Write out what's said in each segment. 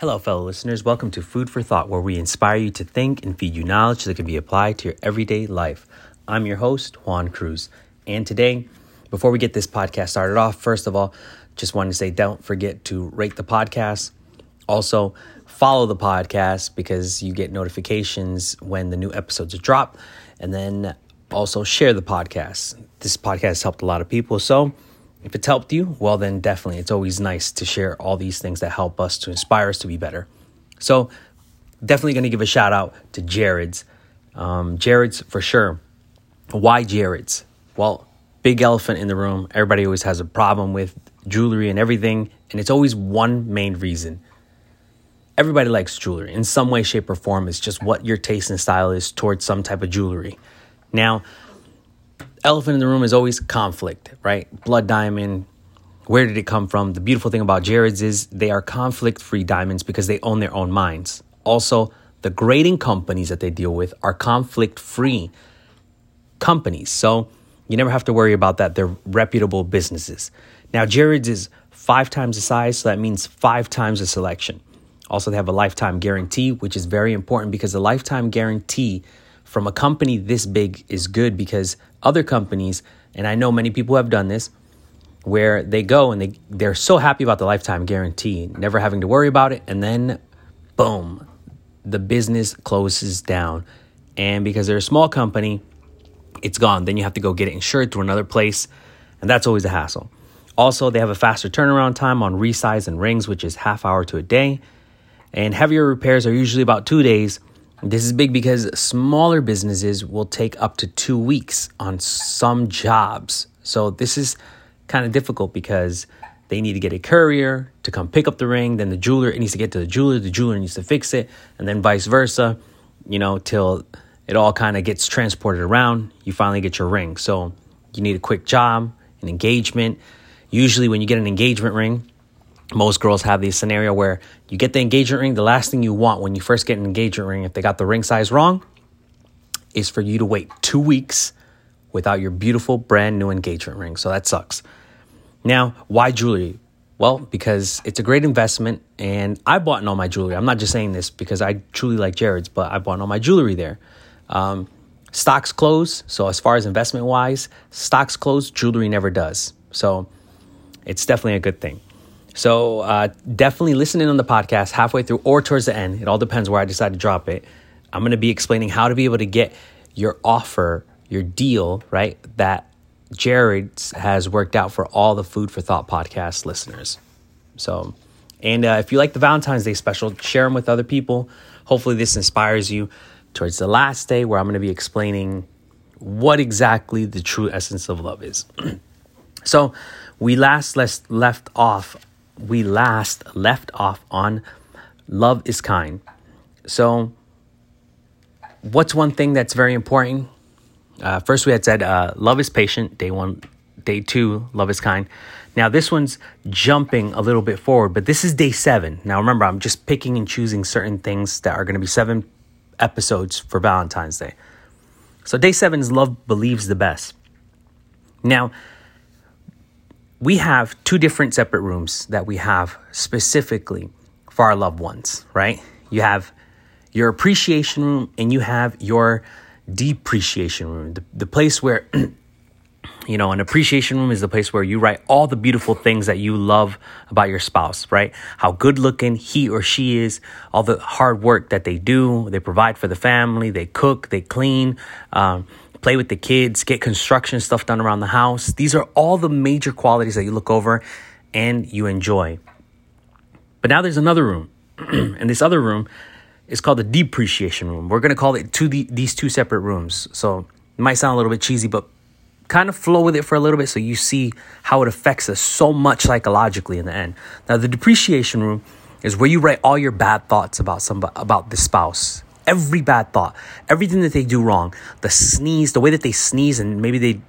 Hello, fellow listeners. Welcome to Food for Thought, where we inspire you to think and feed you knowledge that can be applied to your everyday life. I'm your host, Juan Cruz. And today, before we get this podcast started off, first of all, just wanted to say don't forget to rate the podcast. Also, follow the podcast because you get notifications when the new episodes drop. And then also share the podcast. This podcast helped a lot of people. So, if it's helped you, well, then definitely it's always nice to share all these things that help us to inspire us to be better. So, definitely going to give a shout out to Jared's. Um, Jared's for sure. Why Jared's? Well, big elephant in the room. Everybody always has a problem with jewelry and everything, and it's always one main reason. Everybody likes jewelry in some way, shape, or form. It's just what your taste and style is towards some type of jewelry. Now, elephant in the room is always conflict, right? Blood diamond, where did it come from? The beautiful thing about Jared's is they are conflict free diamonds because they own their own mines. Also, the grading companies that they deal with are conflict free companies. So you never have to worry about that. They're reputable businesses. Now, Jared's is five times the size, so that means five times the selection. Also, they have a lifetime guarantee, which is very important because the lifetime guarantee from a company this big is good because other companies, and I know many people have done this, where they go and they, they're so happy about the lifetime guarantee, never having to worry about it, and then boom, the business closes down. And because they're a small company, it's gone. Then you have to go get it insured through another place, and that's always a hassle. Also, they have a faster turnaround time on resize and rings, which is half hour to a day. And heavier repairs are usually about two days, this is big because smaller businesses will take up to two weeks on some jobs. So this is kind of difficult because they need to get a courier to come pick up the ring. Then the jeweler it needs to get to the jeweler. The jeweler needs to fix it, and then vice versa. You know, till it all kind of gets transported around. You finally get your ring. So you need a quick job, an engagement. Usually, when you get an engagement ring, most girls have the scenario where you get the engagement ring. The last thing you want when you first get an engagement ring, if they got the ring size wrong, is for you to wait two weeks without your beautiful brand new engagement ring. So that sucks. Now, why jewelry? Well, because it's a great investment, and I bought all my jewelry. I'm not just saying this because I truly like Jared's, but I bought all my jewelry there. Um, stocks close, so as far as investment wise, stocks close, jewelry never does. So it's definitely a good thing. So uh, definitely listen in on the podcast halfway through or towards the end. It all depends where I decide to drop it. I'm going to be explaining how to be able to get your offer, your deal, right? That Jared has worked out for all the Food for Thought podcast listeners. So, and uh, if you like the Valentine's Day special, share them with other people. Hopefully, this inspires you towards the last day where I'm going to be explaining what exactly the true essence of love is. so, we last left off we last left off on love is kind. So, what's one thing that's very important? Uh, first, we had said uh, love is patient, day one. Day two, love is kind. Now, this one's jumping a little bit forward, but this is day seven. Now, remember, I'm just picking and choosing certain things that are going to be seven episodes for Valentine's Day. So, day seven is love believes the best. Now, we have two different separate rooms that we have specifically for our loved ones, right? You have your appreciation room and you have your depreciation room, the, the place where, you know, an appreciation room is the place where you write all the beautiful things that you love about your spouse, right? How good looking he or she is, all the hard work that they do, they provide for the family, they cook, they clean, um, play with the kids, get construction stuff done around the house. These are all the major qualities that you look over and you enjoy. But now there's another room, and this other room is called the depreciation room. We're going to call it two the, these two separate rooms. So it might sound a little bit cheesy, but kind of flow with it for a little bit so you see how it affects us so much psychologically in the end. Now the depreciation room is where you write all your bad thoughts about some about the spouse every bad thought, everything that they do wrong, the sneeze, the way that they sneeze and maybe they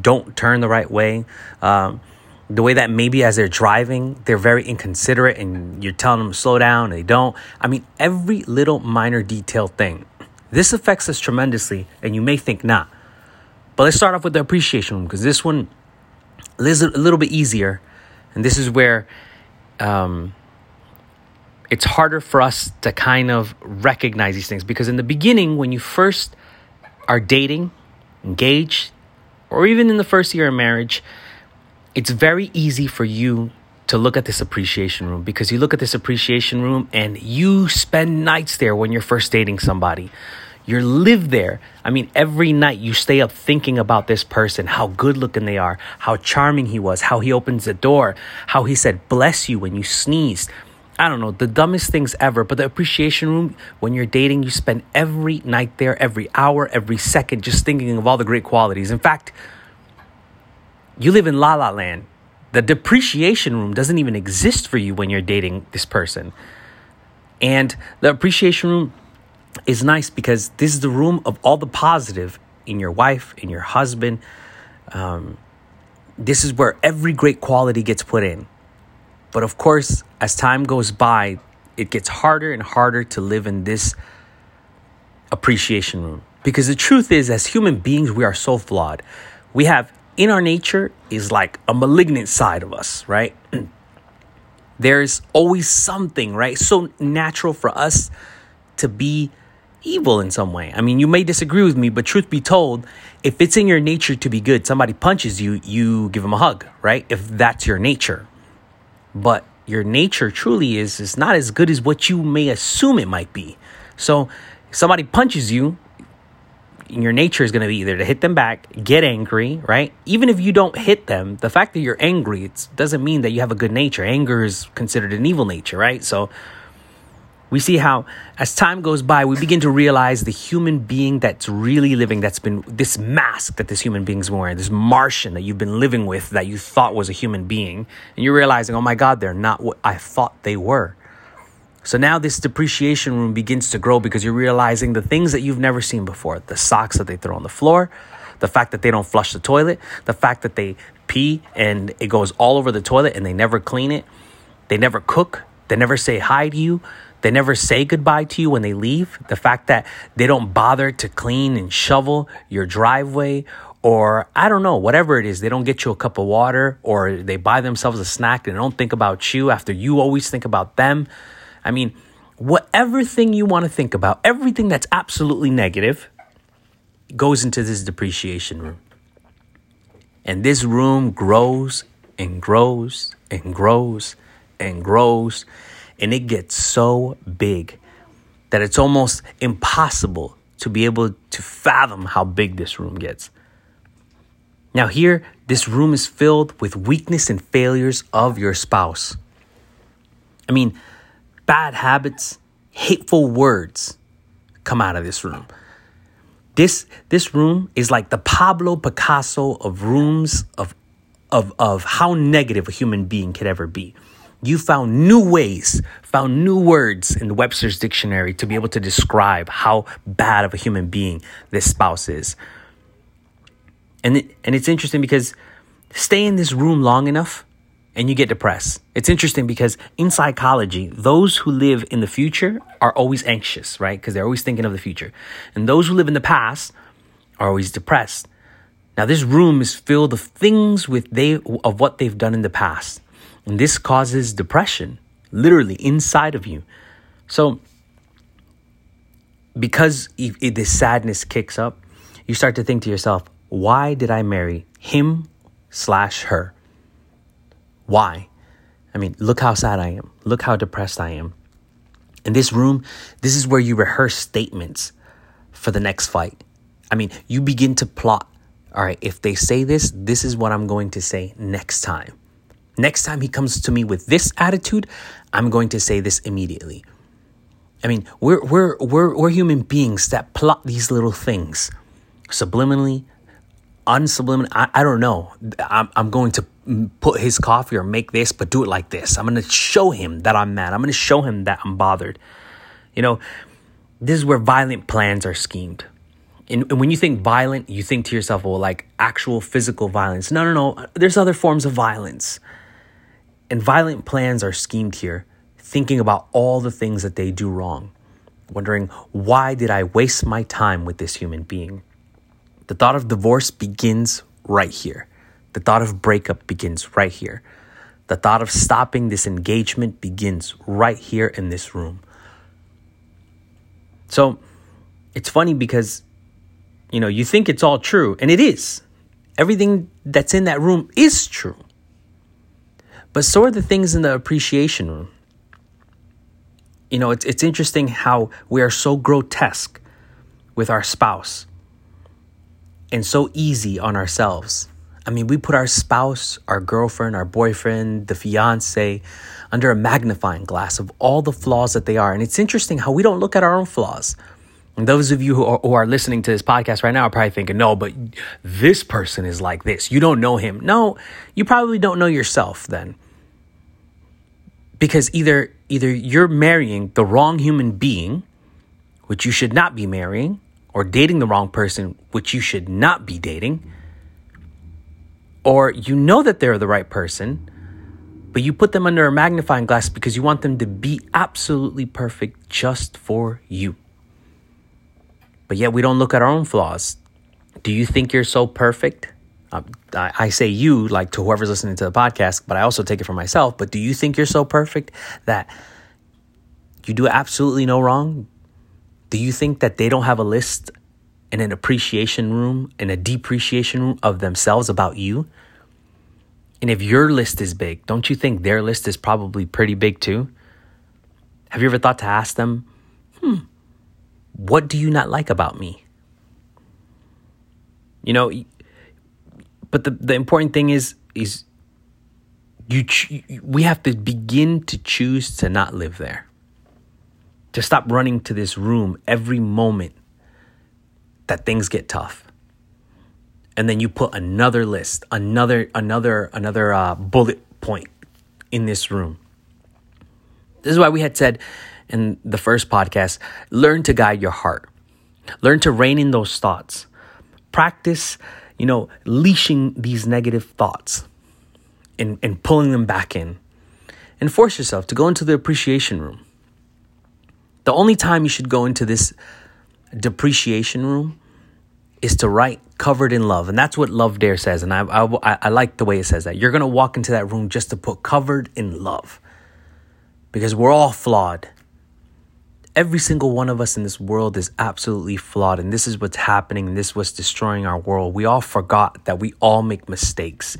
don't turn the right way, um, the way that maybe as they're driving, they're very inconsiderate and you're telling them slow down and they don't. I mean, every little minor detail thing. This affects us tremendously, and you may think not. But let's start off with the appreciation room because this one is a little bit easier. And this is where um, it's harder for us to kind of recognize these things because in the beginning, when you first are dating, engaged, or even in the first year of marriage, it's very easy for you to look at this appreciation room because you look at this appreciation room and you spend nights there when you're first dating somebody. You live there. I mean, every night you stay up thinking about this person, how good looking they are, how charming he was, how he opens the door, how he said, bless you when you sneezed. I don't know, the dumbest things ever. But the appreciation room, when you're dating, you spend every night there, every hour, every second, just thinking of all the great qualities. In fact, you live in La La Land. The depreciation room doesn't even exist for you when you're dating this person. And the appreciation room is nice because this is the room of all the positive in your wife, in your husband. Um, this is where every great quality gets put in. But of course, as time goes by, it gets harder and harder to live in this appreciation room. Because the truth is, as human beings, we are so flawed. We have in our nature is like a malignant side of us, right? There's always something, right? So natural for us to be evil in some way. I mean, you may disagree with me, but truth be told, if it's in your nature to be good, somebody punches you, you give them a hug, right? If that's your nature. But your nature truly is is not as good as what you may assume it might be. So, somebody punches you, your nature is going to be either to hit them back, get angry, right? Even if you don't hit them, the fact that you're angry it doesn't mean that you have a good nature. Anger is considered an evil nature, right? So, we see how as time goes by we begin to realize the human being that's really living that's been this mask that this human being's wearing this martian that you've been living with that you thought was a human being and you're realizing oh my god they're not what i thought they were. So now this depreciation room begins to grow because you're realizing the things that you've never seen before the socks that they throw on the floor the fact that they don't flush the toilet the fact that they pee and it goes all over the toilet and they never clean it they never cook they never say hi to you they never say goodbye to you when they leave. The fact that they don't bother to clean and shovel your driveway or I don't know, whatever it is, they don't get you a cup of water or they buy themselves a snack and don't think about you after you always think about them. I mean, whatever thing you want to think about, everything that's absolutely negative goes into this depreciation room. And this room grows and grows and grows and grows and it gets so big that it's almost impossible to be able to fathom how big this room gets. Now, here, this room is filled with weakness and failures of your spouse. I mean, bad habits, hateful words come out of this room. This, this room is like the Pablo Picasso of rooms of, of, of how negative a human being could ever be you found new ways, found new words in the Webster's dictionary to be able to describe how bad of a human being this spouse is. And it, and it's interesting because stay in this room long enough and you get depressed. It's interesting because in psychology, those who live in the future are always anxious, right? Because they're always thinking of the future. And those who live in the past are always depressed. Now this room is filled of things with they of what they've done in the past. And this causes depression, literally inside of you. So, because if, if this sadness kicks up, you start to think to yourself, why did I marry him slash her? Why? I mean, look how sad I am. Look how depressed I am. In this room, this is where you rehearse statements for the next fight. I mean, you begin to plot. All right, if they say this, this is what I'm going to say next time. Next time he comes to me with this attitude, I'm going to say this immediately. I mean, we're, we're, we're, we're human beings that plot these little things subliminally, unsubliminally. I, I don't know. I'm, I'm going to put his coffee or make this, but do it like this. I'm going to show him that I'm mad. I'm going to show him that I'm bothered. You know, this is where violent plans are schemed. And, and when you think violent, you think to yourself, well, like actual physical violence. No, no, no. There's other forms of violence. And violent plans are schemed here, thinking about all the things that they do wrong, wondering, why did I waste my time with this human being? The thought of divorce begins right here. The thought of breakup begins right here. The thought of stopping this engagement begins right here in this room. So it's funny because, you know, you think it's all true, and it is. Everything that's in that room is true. But so are the things in the appreciation room. You know, it's, it's interesting how we are so grotesque with our spouse and so easy on ourselves. I mean, we put our spouse, our girlfriend, our boyfriend, the fiance under a magnifying glass of all the flaws that they are. And it's interesting how we don't look at our own flaws. Those of you who are, who are, listening to this podcast right now are probably thinking, no, but this person is like this. You don't know him. No, you probably don't know yourself then. Because either either you're marrying the wrong human being, which you should not be marrying, or dating the wrong person, which you should not be dating, or you know that they're the right person, but you put them under a magnifying glass because you want them to be absolutely perfect just for you. But yet we don't look at our own flaws. Do you think you're so perfect? Uh, I, I say you, like to whoever's listening to the podcast, but I also take it for myself. But do you think you're so perfect that you do absolutely no wrong? Do you think that they don't have a list in an appreciation room, in a depreciation room of themselves about you? And if your list is big, don't you think their list is probably pretty big too? Have you ever thought to ask them, what do you not like about me? You know, but the, the important thing is, is you, we have to begin to choose to not live there. To stop running to this room every moment that things get tough. And then you put another list another another another uh, bullet point in this room. This is why we had said in the first podcast learn to guide your heart learn to rein in those thoughts practice you know leashing these negative thoughts and, and pulling them back in and force yourself to go into the appreciation room the only time you should go into this depreciation room is to write covered in love. And that's what Love Dare says. And I, I, I like the way it says that. You're going to walk into that room just to put covered in love because we're all flawed. Every single one of us in this world is absolutely flawed. And this is what's happening. This was destroying our world. We all forgot that we all make mistakes.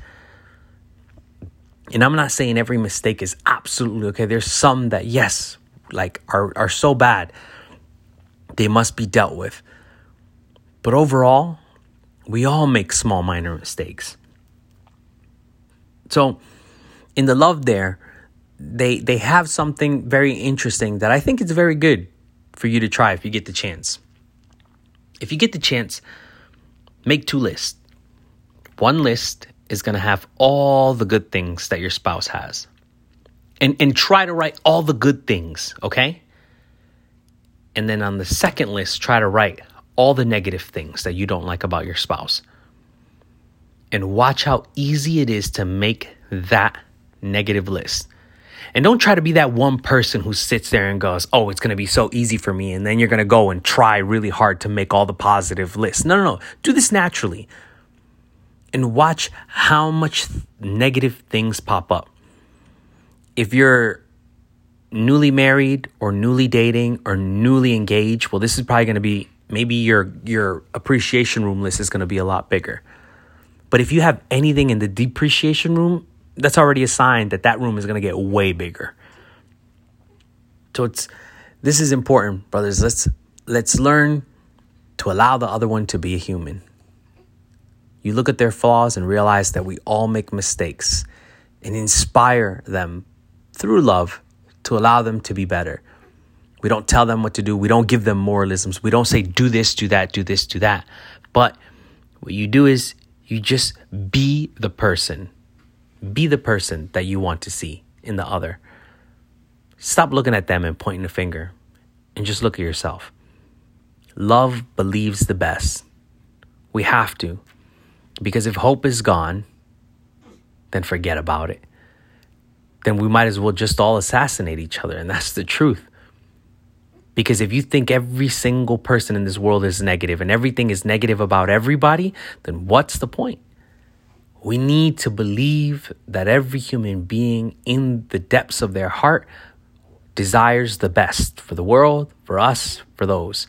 And I'm not saying every mistake is absolutely okay. There's some that, yes, like are, are so bad they must be dealt with. But overall, we all make small minor mistakes. So in the love dare, they they have something very interesting that I think is very good for you to try if you get the chance. If you get the chance, make two lists. One list is going to have all the good things that your spouse has and, and try to write all the good things, okay? And then on the second list, try to write all the negative things that you don't like about your spouse. And watch how easy it is to make that negative list. And don't try to be that one person who sits there and goes, Oh, it's going to be so easy for me. And then you're going to go and try really hard to make all the positive lists. No, no, no. Do this naturally. And watch how much negative things pop up if you're newly married or newly dating or newly engaged, well, this is probably going to be maybe your your appreciation room list is going to be a lot bigger. But if you have anything in the depreciation room, that's already a sign that that room is going to get way bigger. So it's this is important, brothers. Let's let's learn to allow the other one to be a human. You look at their flaws and realize that we all make mistakes and inspire them through love to allow them to be better. We don't tell them what to do. We don't give them moralisms. We don't say, do this, do that, do this, do that. But what you do is you just be the person. Be the person that you want to see in the other. Stop looking at them and pointing a finger and just look at yourself. Love believes the best. We have to. Because if hope is gone, then forget about it then we might as well just all assassinate each other. And that's the truth. Because if you think every single person in this world is negative and everything is negative about everybody, then what's the point? We need to believe that every human being in the depths of their heart desires the best for the world, for us, for those.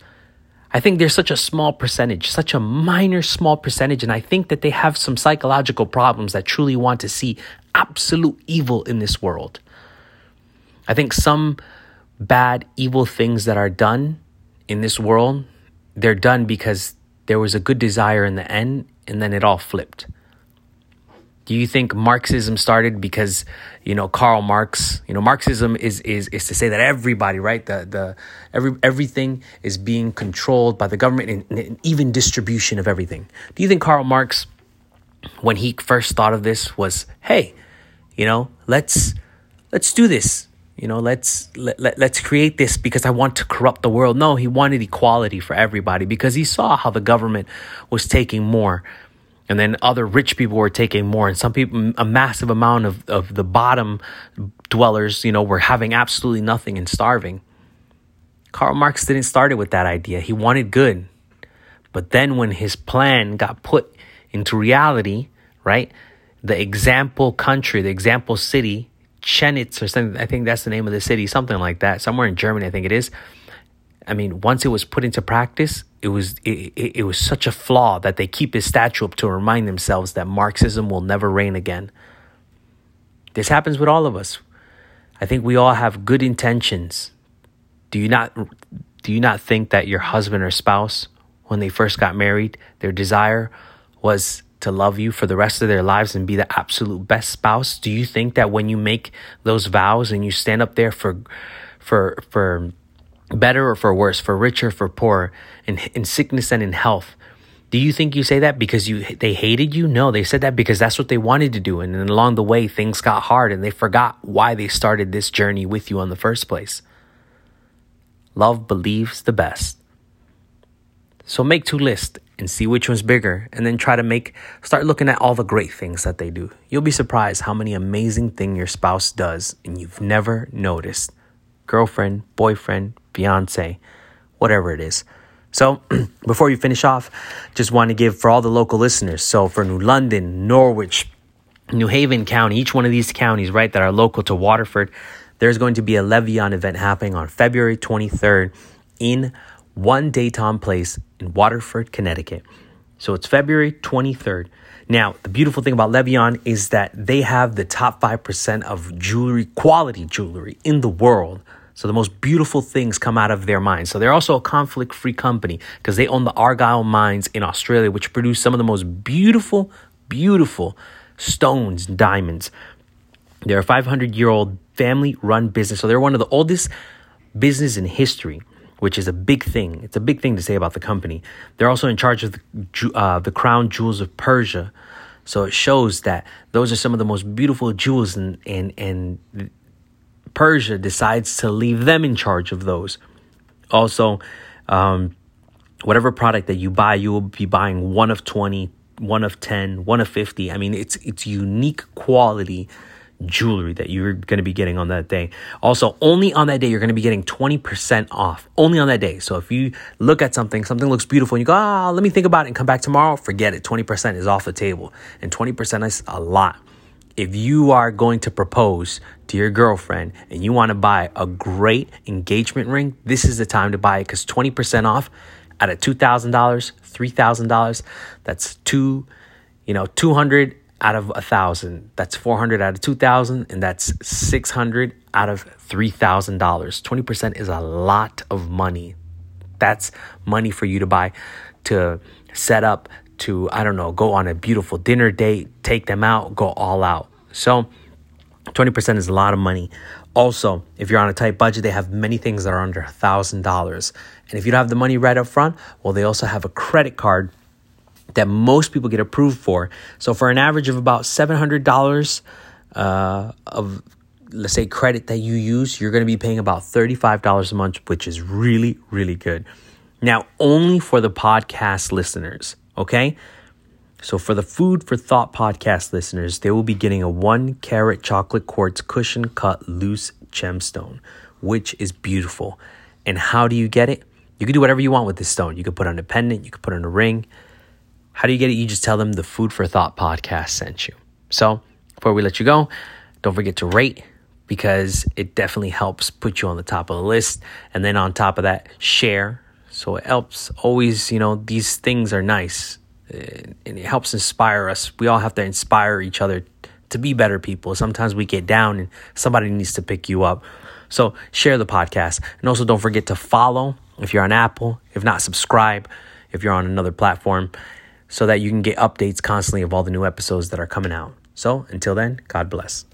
I think there's such a small percentage, such a minor small percentage, and I think that they have some psychological problems that truly want to see absolute evil in this world. I think some bad, evil things that are done in this world, they're done because there was a good desire in the end and then it all flipped. Do you think Marxism started because you know Karl Marx? You know Marxism is is is to say that everybody, right? The the every everything is being controlled by the government and, and even distribution of everything. Do you think Karl Marx, when he first thought of this, was hey, you know, let's let's do this. You know, let's let, let, let's create this because I want to corrupt the world. No, he wanted equality for everybody because he saw how the government was taking more and then other rich people were taking more. And some people a massive amount of, of the bottom dwellers you know were having absolutely nothing and starving. Karl marx didn't start it with that idea. He wanted good. But then when his plan got put into reality right the example country the example city Chemnitz or something i think that's the name of the city something like that somewhere in germany i think it is I mean, once it was put into practice, it was it, it, it was such a flaw that they keep his statue up to remind themselves that Marxism will never reign again. This happens with all of us. I think we all have good intentions. Do you not do you not think that your husband or spouse when they first got married, their desire was to love you for the rest of their lives and be the absolute best spouse? Do you think that when you make those vows and you stand up there for for for better or for worse, for richer, for poorer, in, in sickness and in health. Do you think you say that because you they hated you? No, they said that because that's what they wanted to do. And then along the way, things got hard and they forgot why they started this journey with you in the first place. Love believes the best. So make two lists and see which one's bigger and then try to make start looking at all the great things that they do. You'll be surprised how many amazing things your spouse does and you've never noticed. Girlfriend, boyfriend, fiance, whatever it is. So, before you finish off, just want to give for all the local listeners. So, for New London, Norwich, New Haven County, each one of these counties, right, that are local to Waterford, there's going to be a Le Vian event happening on February 23rd in One Dayton Place in Waterford, Connecticut. So, it's February 23rd. Now, the beautiful thing about Le Vian is that they have the top 5% of jewelry, quality jewelry in the world. So the most beautiful things come out of their mines. So they're also a conflict free company because they own the Argyle mines in Australia, which produce some of the most beautiful, beautiful stones and diamonds. They're a 500 year old family run business. So they're one of the oldest business in history, which is a big thing. It's a big thing to say about the company. They're also in charge of the, uh, the crown jewels of Persia. So it shows that those are some of the most beautiful jewels and, and, and Persia decides to leave them in charge of those. Also, um, whatever product that you buy, you will be buying one of 20, one of 10, one of 50. I mean, it's, it's unique quality jewelry that you're going to be getting on that day. Also, only on that day, you're going to be getting 20% off. Only on that day. So if you look at something, something looks beautiful, and you go, ah, oh, let me think about it and come back tomorrow, forget it. 20% is off the table. And 20% is a lot if you are going to propose to your girlfriend and you want to buy a great engagement ring, this is the time to buy it because 20% off at a $2,000, $3,000, that's two, you know, 200 out of a thousand. That's 400 out of 2,000 and that's 600 out of $3,000. 20% is a lot of money. That's money for you to buy to set up to, I don't know, go on a beautiful dinner date, take them out, go all out. So 20% is a lot of money. Also, if you're on a tight budget, they have many things that are under $1,000. And if you don't have the money right up front, well, they also have a credit card that most people get approved for. So for an average of about $700 uh, of, let's say, credit that you use, you're going to be paying about $35 a month, which is really, really good. Now, only for the podcast listeners. Okay. So, for the Food for Thought podcast listeners, they will be getting a one carat chocolate quartz cushion cut loose gemstone, which is beautiful. And how do you get it? You can do whatever you want with this stone. You can put on a pendant, you can put on a ring, How do you get it? You just tell them the Food for Thought podcast sent you. So before we let you go, don't forget to rate because it definitely helps put you on the top of the list. And then on top of that, share. So it helps always, you know, these things are nice eh, and it helps inspire us. We all have to inspire each other to be better people. Sometimes we get down and somebody needs to pick you up. So share the podcast. And also don't forget to follow if you're on Apple, if not subscribe if you're on another platform so that you can get updates constantly of all the new episodes that are coming out. So until then, God bless.